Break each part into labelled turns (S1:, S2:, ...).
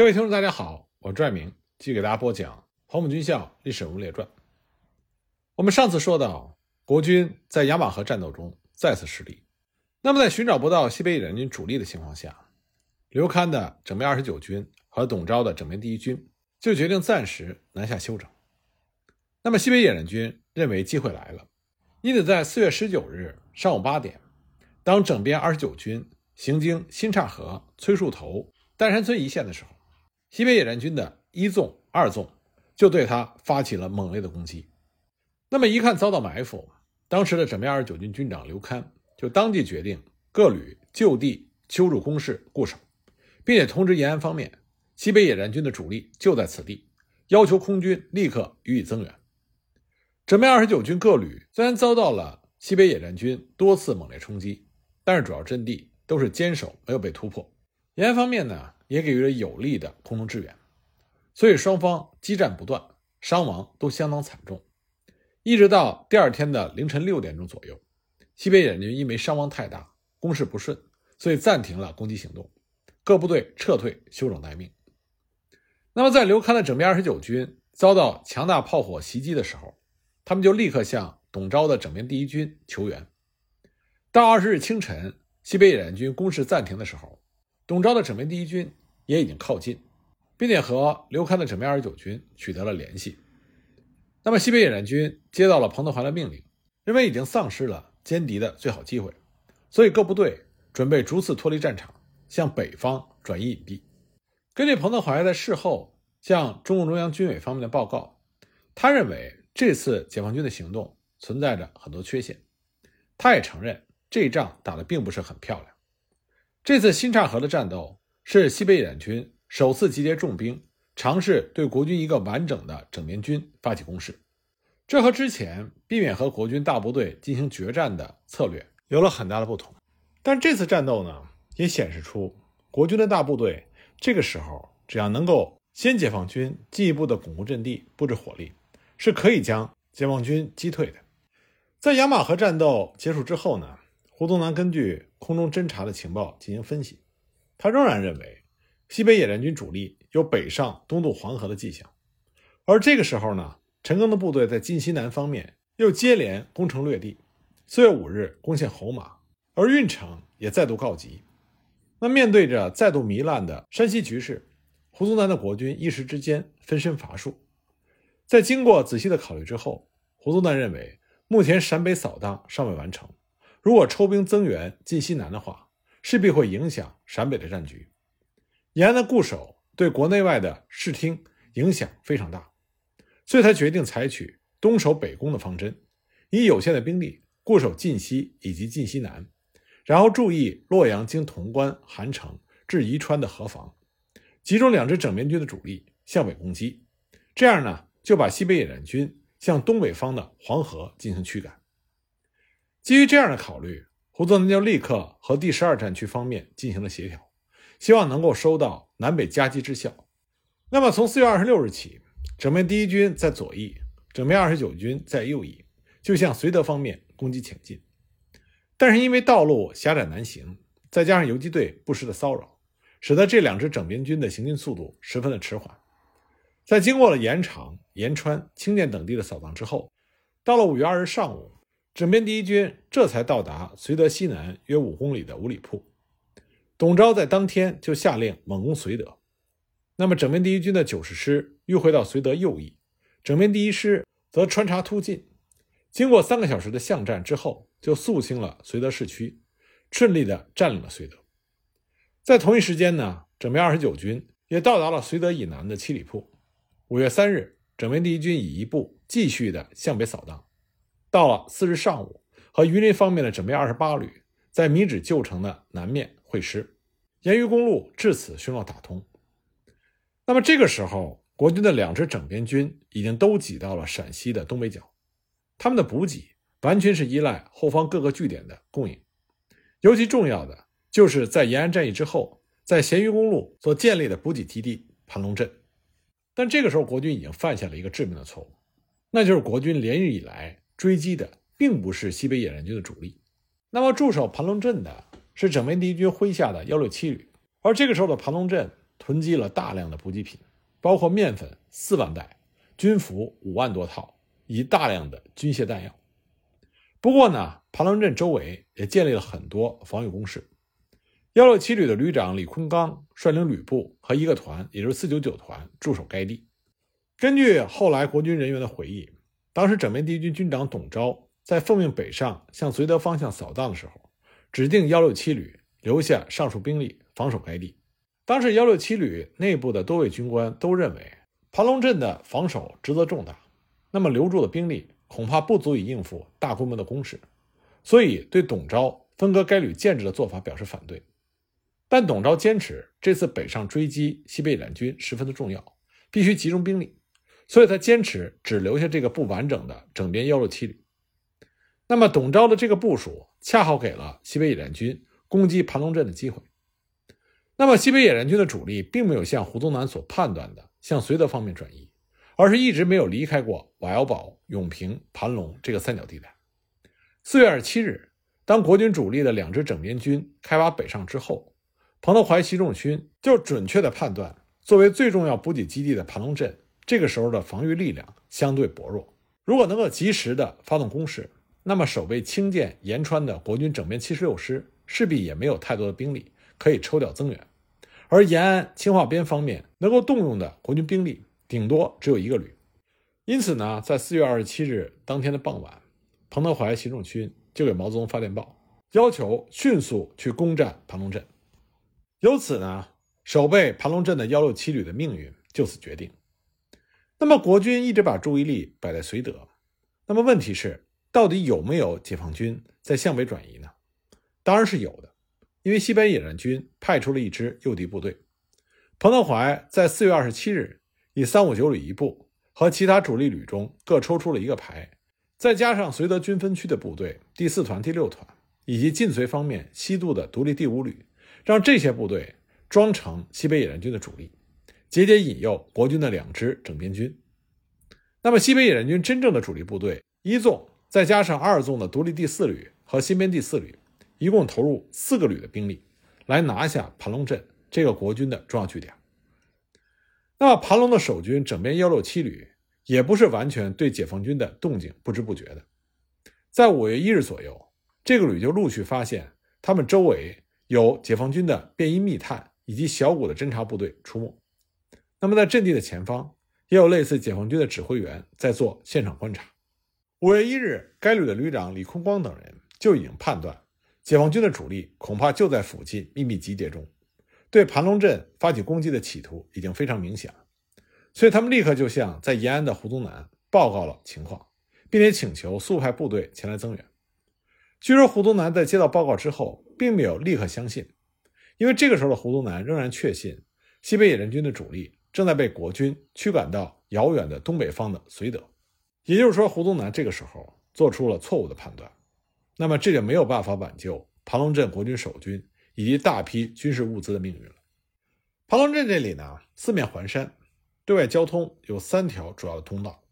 S1: 各位听众，大家好，我拽明继续给大家播讲《黄埔军校历史人物列传》。我们上次说到，国军在雅马河战斗中再次失利。那么，在寻找不到西北野战军主力的情况下，刘戡的整编二十九军和董钊的整编第一军就决定暂时南下休整。那么，西北野战军认为机会来了，因此在四月十九日上午八点，当整编二十九军行经新岔河、崔树头、丹山村一线的时候，西北野战军的一纵、二纵就对他发起了猛烈的攻击。那么一看遭到埋伏，当时的整编二十九军军长刘戡就当即决定各旅就地修筑工事固守，并且通知延安方面，西北野战军的主力就在此地，要求空军立刻予以增援。整编二十九军各旅虽然遭到了西北野战军多次猛烈冲击，但是主要阵地都是坚守，没有被突破。延安方面呢？也给予了有力的空中支援，所以双方激战不断，伤亡都相当惨重。一直到第二天的凌晨六点钟左右，西北野军因为伤亡太大，攻势不顺，所以暂停了攻击行动，各部队撤退，休整待命。那么，在刘戡的整编二十九军遭到强大炮火袭击的时候，他们就立刻向董钊的整编第一军求援。到二十日清晨，西北野战军攻势暂停的时候，董钊的整编第一军。也已经靠近，并且和刘戡的整编二十九军取得了联系。那么西北野战军接到了彭德怀的命令，认为已经丧失了歼敌的最好机会，所以各部队准备逐次脱离战场，向北方转移隐蔽。根据彭德怀在事后向中共中央军委方面的报告，他认为这次解放军的行动存在着很多缺陷。他也承认这一仗打得并不是很漂亮。这次新岔河的战斗。是西北野战军首次集结重兵，尝试对国军一个完整的整编军发起攻势。这和之前避免和国军大部队进行决战的策略有了很大的不同。但这次战斗呢，也显示出国军的大部队这个时候只要能够先解放军进一步的巩固阵地、布置火力，是可以将解放军击退的。在雅马河战斗结束之后呢，胡宗南根据空中侦察的情报进行分析。他仍然认为，西北野战军主力有北上东渡黄河的迹象，而这个时候呢，陈赓的部队在晋西南方面又接连攻城略地，四月五日攻陷侯马，而运城也再度告急。那面对着再度糜烂的山西局势，胡宗南的国军一时之间分身乏术。在经过仔细的考虑之后，胡宗南认为，目前陕北扫荡尚未完成，如果抽兵增援晋西南的话。势必会影响陕北的战局，延安的固守对国内外的视听影响非常大，所以他决定采取东守北攻的方针，以有限的兵力固守晋西以及晋西南，然后注意洛阳经潼关、韩城至宜川的河防，集中两支整编军的主力向北攻击，这样呢就把西北野战军向东北方的黄河进行驱赶。基于这样的考虑。胡宗南就立刻和第十二战区方面进行了协调，希望能够收到南北夹击之效。那么，从四月二十六日起，整编第一军在左翼，整编二十九军在右翼，就向绥德方面攻击前进。但是因为道路狭窄难行，再加上游击队不时的骚扰，使得这两支整编军的行进速度十分的迟缓。在经过了延长、延川、清涧等地的扫荡之后，到了五月二日上午。整编第一军这才到达绥德西南约五公里的五里铺。董钊在当天就下令猛攻绥德。那么，整编第一军的九十师迂回到绥德右翼，整编第一师则穿插突进。经过三个小时的巷战之后，就肃清了绥德市区，顺利地占领了绥德。在同一时间呢，整编二十九军也到达了绥德以南的七里铺。五月三日，整编第一军以一部继续的向北扫荡。到了次日上午，和榆林方面的整编二十八旅在米脂旧城的南面会师，沿榆公路至此宣告打通。那么这个时候，国军的两支整编军已经都挤到了陕西的东北角，他们的补给完全是依赖后方各个据点的供应。尤其重要的就是在延安战役之后，在咸鱼公路所建立的补给基地盘龙镇。但这个时候，国军已经犯下了一个致命的错误，那就是国军连日以来。追击的并不是西北野战军的主力，那么驻守盘龙镇的是整编第一军麾下的幺六七旅，而这个时候的盘龙镇囤积了大量的补给品，包括面粉四万袋、军服五万多套，以及大量的军械弹药。不过呢，盘龙镇周围也建立了很多防御工事。幺六七旅的旅长李坤刚率领旅部和一个团，也就是四九九团驻守该地。根据后来国军人员的回忆，当时整编第一军军长董钊在奉命北上向绥德方向扫荡的时候，指定幺六七旅留下上述兵力防守该地。当时幺六七旅内部的多位军官都认为，盘龙镇的防守职责重大，那么留住的兵力。恐怕不足以应付大规模的攻势，所以对董钊分割该旅建制的做法表示反对。但董钊坚持这次北上追击西北野战军十分的重要，必须集中兵力，所以他坚持只留下这个不完整的整编幺六七旅。那么董钊的这个部署恰好给了西北野战军攻击盘龙镇的机会。那么西北野战军的主力并没有像胡宗南所判断的向绥德方面转移。而是一直没有离开过瓦窑堡、永平、盘龙这个三角地带。四月二十七日，当国军主力的两支整编军开拔北上之后，彭德怀、习仲勋就准确的判断，作为最重要补给基地的盘龙镇，这个时候的防御力量相对薄弱。如果能够及时的发动攻势，那么守备清涧、延川的国军整编七十六师势必也没有太多的兵力可以抽调增援，而延安、清化边方面能够动用的国军兵力。顶多只有一个旅，因此呢，在四月二十七日当天的傍晚，彭德怀、习仲勋就给毛泽东发电报，要求迅速去攻占盘龙镇。由此呢，守备盘龙镇的幺六七旅的命运就此决定。那么，国军一直把注意力摆在绥德，那么问题是，到底有没有解放军在向北转移呢？当然是有的，因为西北野战军派出了一支诱敌部队，彭德怀在四月二十七日。以三五九旅一部和其他主力旅中各抽出了一个排，再加上绥德军分区的部队第四团、第六团，以及晋绥方面西渡的独立第五旅，让这些部队装成西北野战军的主力，节节引诱国军的两支整编军。那么，西北野战军真正的主力部队一纵，再加上二纵的独立第四旅和新编第四旅，一共投入四个旅的兵力，来拿下盘龙镇这个国军的重要据点。那么，盘龙的守军整编幺六七旅也不是完全对解放军的动静不知不觉的。在五月一日左右，这个旅就陆续发现他们周围有解放军的便衣密探以及小股的侦察部队出没。那么，在阵地的前方也有类似解放军的指挥员在做现场观察。五月一日，该旅的旅长李坤光等人就已经判断，解放军的主力恐怕就在附近秘密集结中。对盘龙镇发起攻击的企图已经非常明显了，所以他们立刻就向在延安的胡宗南报告了情况，并且请求速派部队前来增援。据说胡宗南在接到报告之后，并没有立刻相信，因为这个时候的胡宗南仍然确信西北野战军的主力正在被国军驱赶到遥远的东北方的绥德，也就是说，胡宗南这个时候做出了错误的判断，那么这就没有办法挽救盘龙镇国军守军。以及大批军事物资的命运了。盘龙镇这里呢，四面环山，对外交通有三条主要的通道：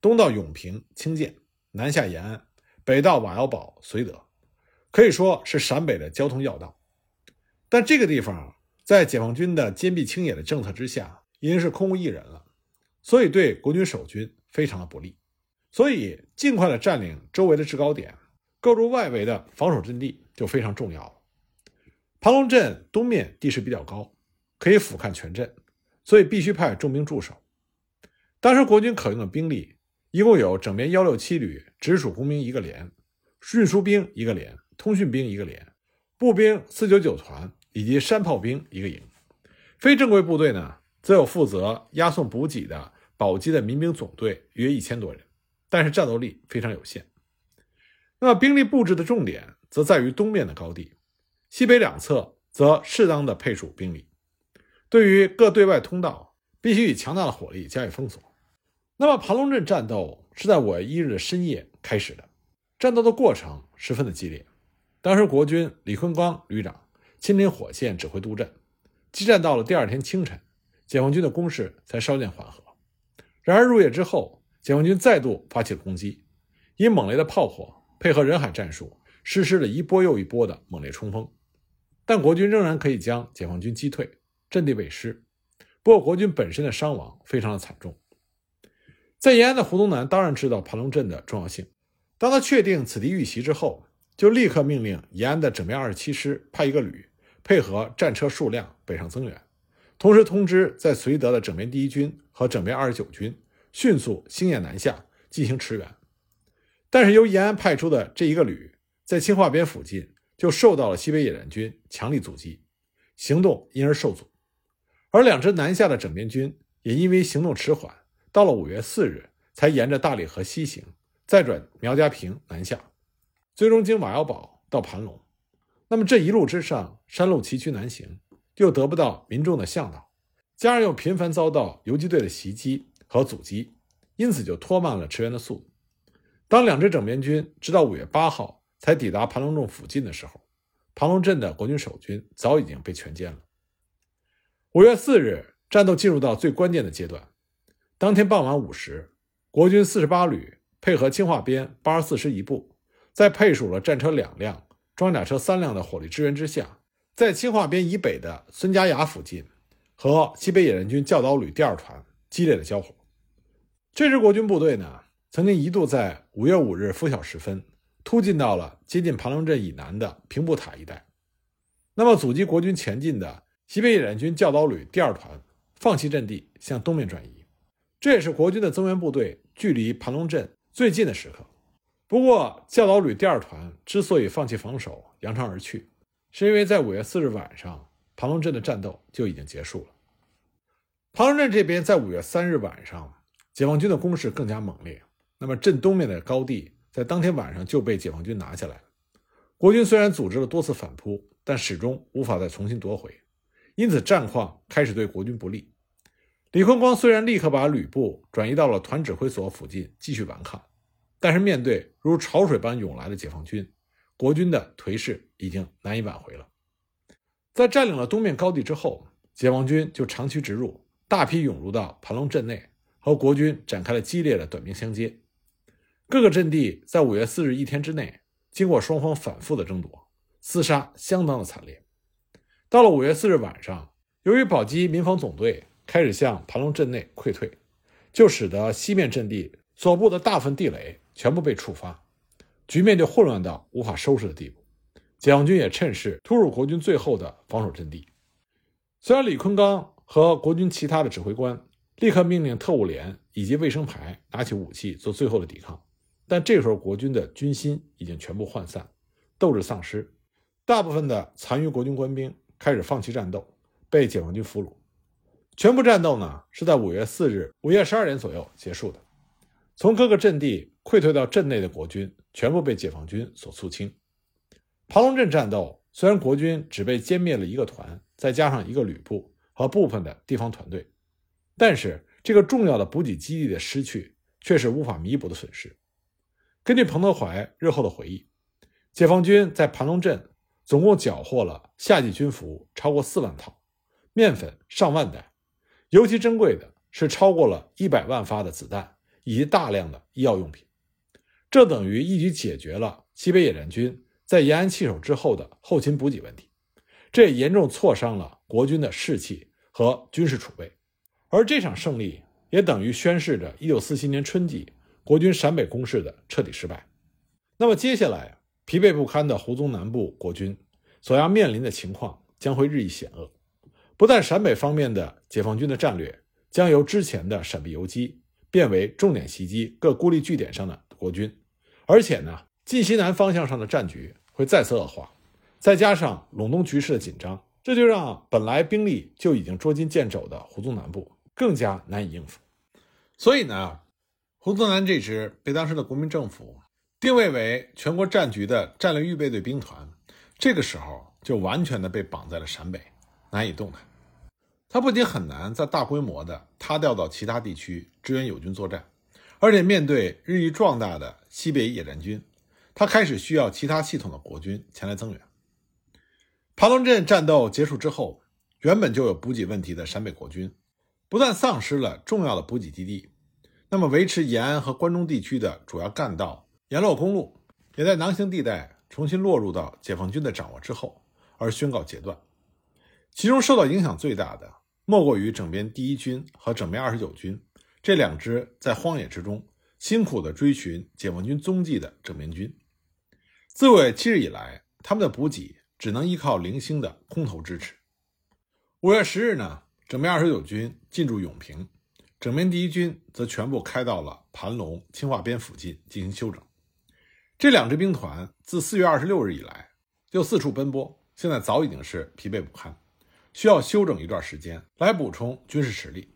S1: 东到永平、清涧，南下延安，北到瓦窑堡、绥德，可以说是陕北的交通要道。但这个地方，在解放军的坚壁清野的政策之下，已经是空无一人了，所以对国军守军非常的不利。所以，尽快的占领周围的制高点，构筑外围的防守阵地就非常重要了。盘龙镇东面地势比较高，可以俯瞰全镇，所以必须派重兵驻守。当时国军可用的兵力一共有整编幺六七旅直属工兵一个连，运输兵一个连，通讯兵一个连，步兵四九九团以及山炮兵一个营。非正规部队呢，则有负责押送补给的宝鸡的民兵总队约一千多人，但是战斗力非常有限。那么兵力布置的重点则在于东面的高地。西北两侧则适当的配属兵力，对于各对外通道，必须以强大的火力加以封锁。那么，盘龙镇战斗是在五月一日的深夜开始的，战斗的过程十分的激烈。当时国军李坤刚旅长亲临火线指挥督战，激战到了第二天清晨，解放军的攻势才稍见缓和。然而入夜之后，解放军再度发起了攻击，以猛烈的炮火配合人海战术，实施了一波又一波的猛烈冲锋。但国军仍然可以将解放军击退，阵地未失。不过国军本身的伤亡非常的惨重。在延安的胡宗南当然知道盘龙镇的重要性，当他确定此地遇袭之后，就立刻命令延安的整编二十七师派一个旅，配合战车数量北上增援，同时通知在绥德的整编第一军和整编二十九军迅速星夜南下进行驰援。但是由延安派出的这一个旅，在青化边附近就受到了西北野战军强力阻击，行动因而受阻。而两支南下的整编军也因为行动迟缓，到了五月四日才沿着大理河西行，再转苗家坪南下，最终经瓦窑堡到盘龙。那么这一路之上，山路崎岖难行，又得不到民众的向导，加上又频繁遭到游击队的袭击和阻击，因此就拖慢了驰援的速度。当两支整编军直到五月八号才抵达盘龙镇附近的时候，盘龙镇的国军守军早已经被全歼了。五月四日，战斗进入到最关键的阶段。当天傍晚五时，国军四十八旅配合青化边八十四师一部，在配属了战车两辆、装甲车三辆的火力支援之下，在青化边以北的孙家崖附近，和西北野战军教导旅第二团激烈的交火。这支国军部队呢？曾经一度在五月五日拂晓时分突进到了接近盘龙镇以南的平步塔一带，那么阻击国军前进的西北野战军教导旅第二团放弃阵地向东面转移，这也是国军的增援部队距离盘龙镇最近的时刻。不过，教导旅第二团之所以放弃防守扬长而去，是因为在五月四日晚上盘龙镇的战斗就已经结束了。盘龙镇这边在五月三日晚上，解放军的攻势更加猛烈。那么镇东面的高地在当天晚上就被解放军拿下来了。国军虽然组织了多次反扑，但始终无法再重新夺回，因此战况开始对国军不利。李坤光虽然立刻把旅部转移到了团指挥所附近继续顽抗，但是面对如潮水般涌来的解放军，国军的颓势已经难以挽回了。在占领了东面高地之后，解放军就长驱直入，大批涌入到盘龙镇内，和国军展开了激烈的短兵相接。各个阵地在五月四日一天之内，经过双方反复的争夺，厮杀相当的惨烈。到了五月四日晚上，由于宝鸡民防总队开始向盘龙镇内溃退，就使得西面阵地所部的大部分地雷全部被触发，局面就混乱到无法收拾的地步。解放军也趁势突入国军最后的防守阵地。虽然李坤刚和国军其他的指挥官立刻命令特务连以及卫生排拿起武器做最后的抵抗。但这时候，国军的军心已经全部涣散，斗志丧失，大部分的残余国军官兵开始放弃战斗，被解放军俘虏。全部战斗呢是在五月四日午夜十二点左右结束的。从各个阵地溃退到镇内的国军全部被解放军所肃清。盘龙镇战斗虽然国军只被歼灭了一个团，再加上一个旅部和部分的地方团队，但是这个重要的补给基地的失去却是无法弥补的损失。根据彭德怀日后的回忆，解放军在盘龙镇总共缴获了夏季军服超过四万套，面粉上万袋，尤其珍贵的是超过了一百万发的子弹以及大量的医药用品。这等于一举解决了西北野战军在延安弃守之后的后勤补给问题，这也严重挫伤了国军的士气和军事储备。而这场胜利也等于宣示着1947年春季。国军陕北攻势的彻底失败，那么接下来疲惫不堪的胡宗南部国军所要面临的情况将会日益险恶。不但陕北方面的解放军的战略将由之前的闪避游击变为重点袭击各孤立据点上的国军，而且呢，晋西南方向上的战局会再次恶化。再加上陇东局势的紧张，这就让本来兵力就已经捉襟见肘的胡宗南部更加难以应付。所以呢。胡宗南这支被当时的国民政府定位为全国战局的战略预备队兵团，这个时候就完全的被绑在了陕北，难以动弹。他不仅很难在大规模的他调到其他地区支援友军作战，而且面对日益壮大的西北野战军，他开始需要其他系统的国军前来增援。盘龙镇战斗结束之后，原本就有补给问题的陕北国军，不但丧失了重要的补给基地。那么，维持延安和关中地区的主要干道阎洛公路，也在囊形地带重新落入到解放军的掌握之后，而宣告截断。其中受到影响最大的，莫过于整编第一军和整编二十九军这两支在荒野之中辛苦地追寻解放军踪迹的整编军。自五月七日以来，他们的补给只能依靠零星的空投支持。五月十日呢，整编二十九军进驻永平，整编第一军则全部开到了盘龙、清化边附近进行休整。这两支兵团自四月二十六日以来就四处奔波，现在早已经是疲惫不堪，需要休整一段时间来补充军事实力。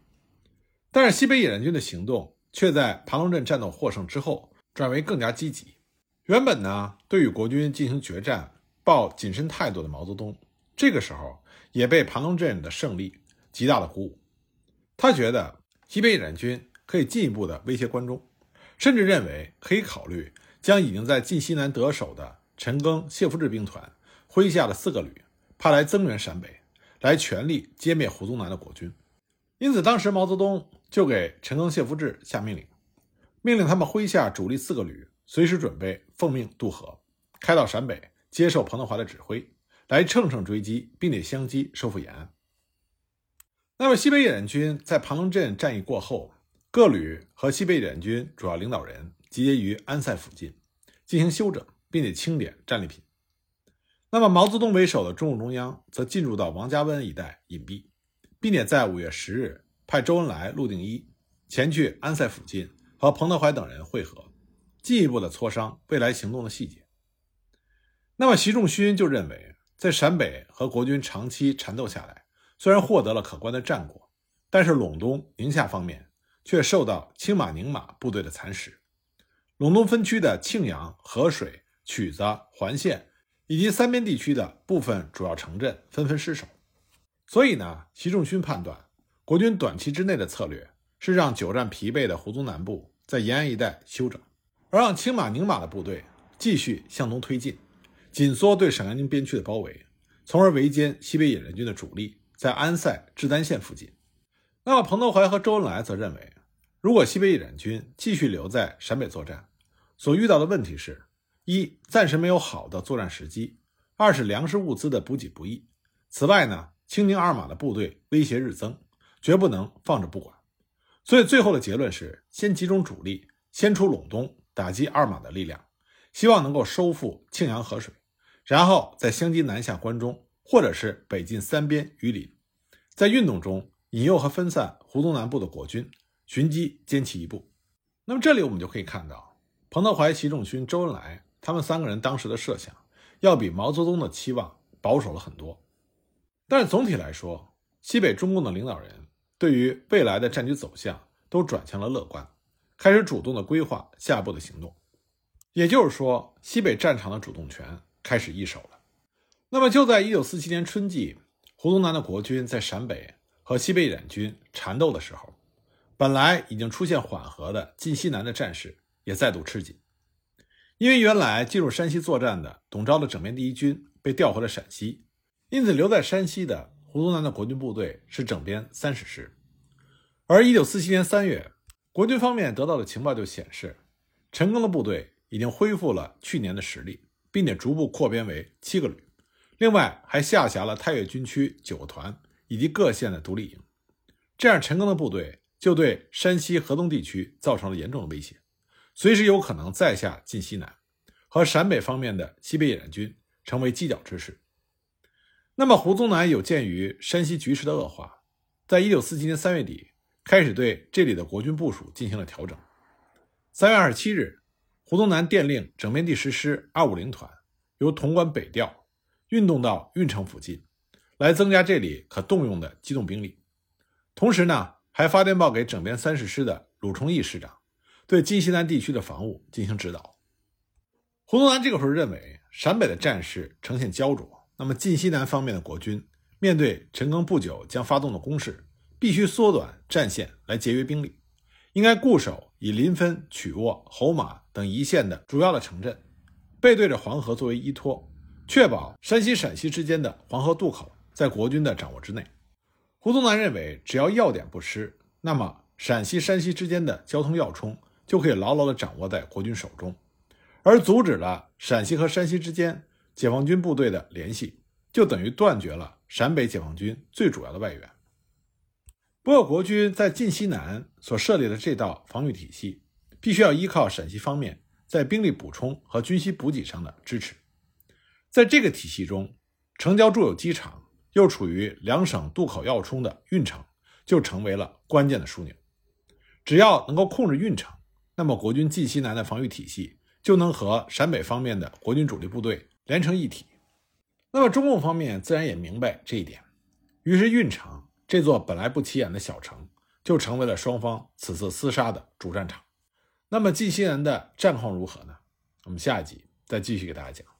S1: 但是西北野战军的行动却在盘龙镇战斗获胜之后转为更加积极。原本呢，对与国军进行决战抱谨慎态度的毛泽东，这个时候也被盘龙镇的胜利极大的鼓舞。他觉得西北野军可以进一步的威胁关中，甚至认为可以考虑将已经在晋西南得手的陈赓、谢福志兵团麾下的四个旅派来增援陕北，来全力歼灭胡宗南的国军。因此，当时毛泽东就给陈赓、谢福志下命令，命令他们麾下主力四个旅。随时准备奉命渡河，开到陕北，接受彭德怀的指挥，来乘胜追击，并且相机收复延安。那么，西北野战军在盘龙镇战役过后，各旅和西北野战军主要领导人集结于安塞附近，进行休整，并且清点战利品。那么，毛泽东为首的中共中央则进入到王家湾一带隐蔽，并且在五月十日派周恩来、陆定一前去安塞附近和彭德怀等人会合。进一步的磋商未来行动的细节。那么，习仲勋就认为，在陕北和国军长期缠斗下来，虽然获得了可观的战果，但是陇东、宁夏方面却受到青马、宁马部队的蚕食。陇东分区的庆阳、河水、曲子、环县以及三边地区的部分主要城镇纷纷失守。所以呢，习仲勋判断，国军短期之内的策略是让久战疲惫的胡宗南部在延安一带休整。而让青马、宁马的部队继续向东推进，紧缩对陕甘宁边区的包围，从而围歼西北野战军的主力在安塞志丹县附近。那么，彭德怀和周恩来则认为，如果西北野战军继续留在陕北作战，所遇到的问题是：一、暂时没有好的作战时机；二是粮食物资的补给不易。此外呢，青宁二马的部队威胁日增，绝不能放着不管。所以，最后的结论是：先集中主力，先出陇东。打击二马的力量，希望能够收复庆阳河水，然后再相机南下关中，或者是北进三边榆林，在运动中引诱和分散胡宗南部的国军，寻机歼其一部。那么这里我们就可以看到，彭德怀、习仲勋、周恩来他们三个人当时的设想，要比毛泽东的期望保守了很多。但是总体来说，西北中共的领导人对于未来的战局走向都转向了乐观。开始主动的规划下一步的行动，也就是说，西北战场的主动权开始易手了。那么，就在一九四七年春季，胡宗南的国军在陕北和西北野军缠斗的时候，本来已经出现缓和的晋西南的战事也再度吃紧，因为原来进入山西作战的董钊的整编第一军被调回了陕西，因此留在山西的胡宗南的国军部队是整编三十师，而一九四七年三月。国军方面得到的情报就显示，陈赓的部队已经恢复了去年的实力，并且逐步扩编为七个旅，另外还下辖了太岳军区九个团以及各县的独立营。这样，陈赓的部队就对山西河东地区造成了严重的威胁，随时有可能再下晋西南，和陕北方面的西北野战军成为犄角之势。那么，胡宗南有鉴于山西局势的恶化，在一九四七年三月底。开始对这里的国军部署进行了调整。三月二十七日，胡宗南电令整编第十师二五零团由潼关北调，运动到运城附近，来增加这里可动用的机动兵力。同时呢，还发电报给整编三十师的鲁崇义师长，对晋西南地区的防务进行指导。胡宗南这个时候认为，陕北的战事呈现焦灼，那么晋西南方面的国军面对陈赓不久将发动的攻势。必须缩短战线来节约兵力，应该固守以临汾、曲沃、侯马等一线的主要的城镇，背对着黄河作为依托，确保山西、陕西之间的黄河渡口在国军的掌握之内。胡宗南认为，只要要点不失，那么陕西、山西之间的交通要冲就可以牢牢地掌握在国军手中，而阻止了陕西和山西之间解放军部队的联系，就等于断绝了陕北解放军最主要的外援。不过，国军在晋西南所设立的这道防御体系，必须要依靠陕西方面在兵力补充和军需补给上的支持。在这个体系中，城郊筑有机场，又处于两省渡口要冲的运城，就成为了关键的枢纽。只要能够控制运城，那么国军晋西南的防御体系就能和陕北方面的国军主力部队连成一体。那么中共方面自然也明白这一点，于是运城。这座本来不起眼的小城，就成为了双方此次厮杀的主战场。那么晋西南的战况如何呢？我们下一集再继续给大家讲。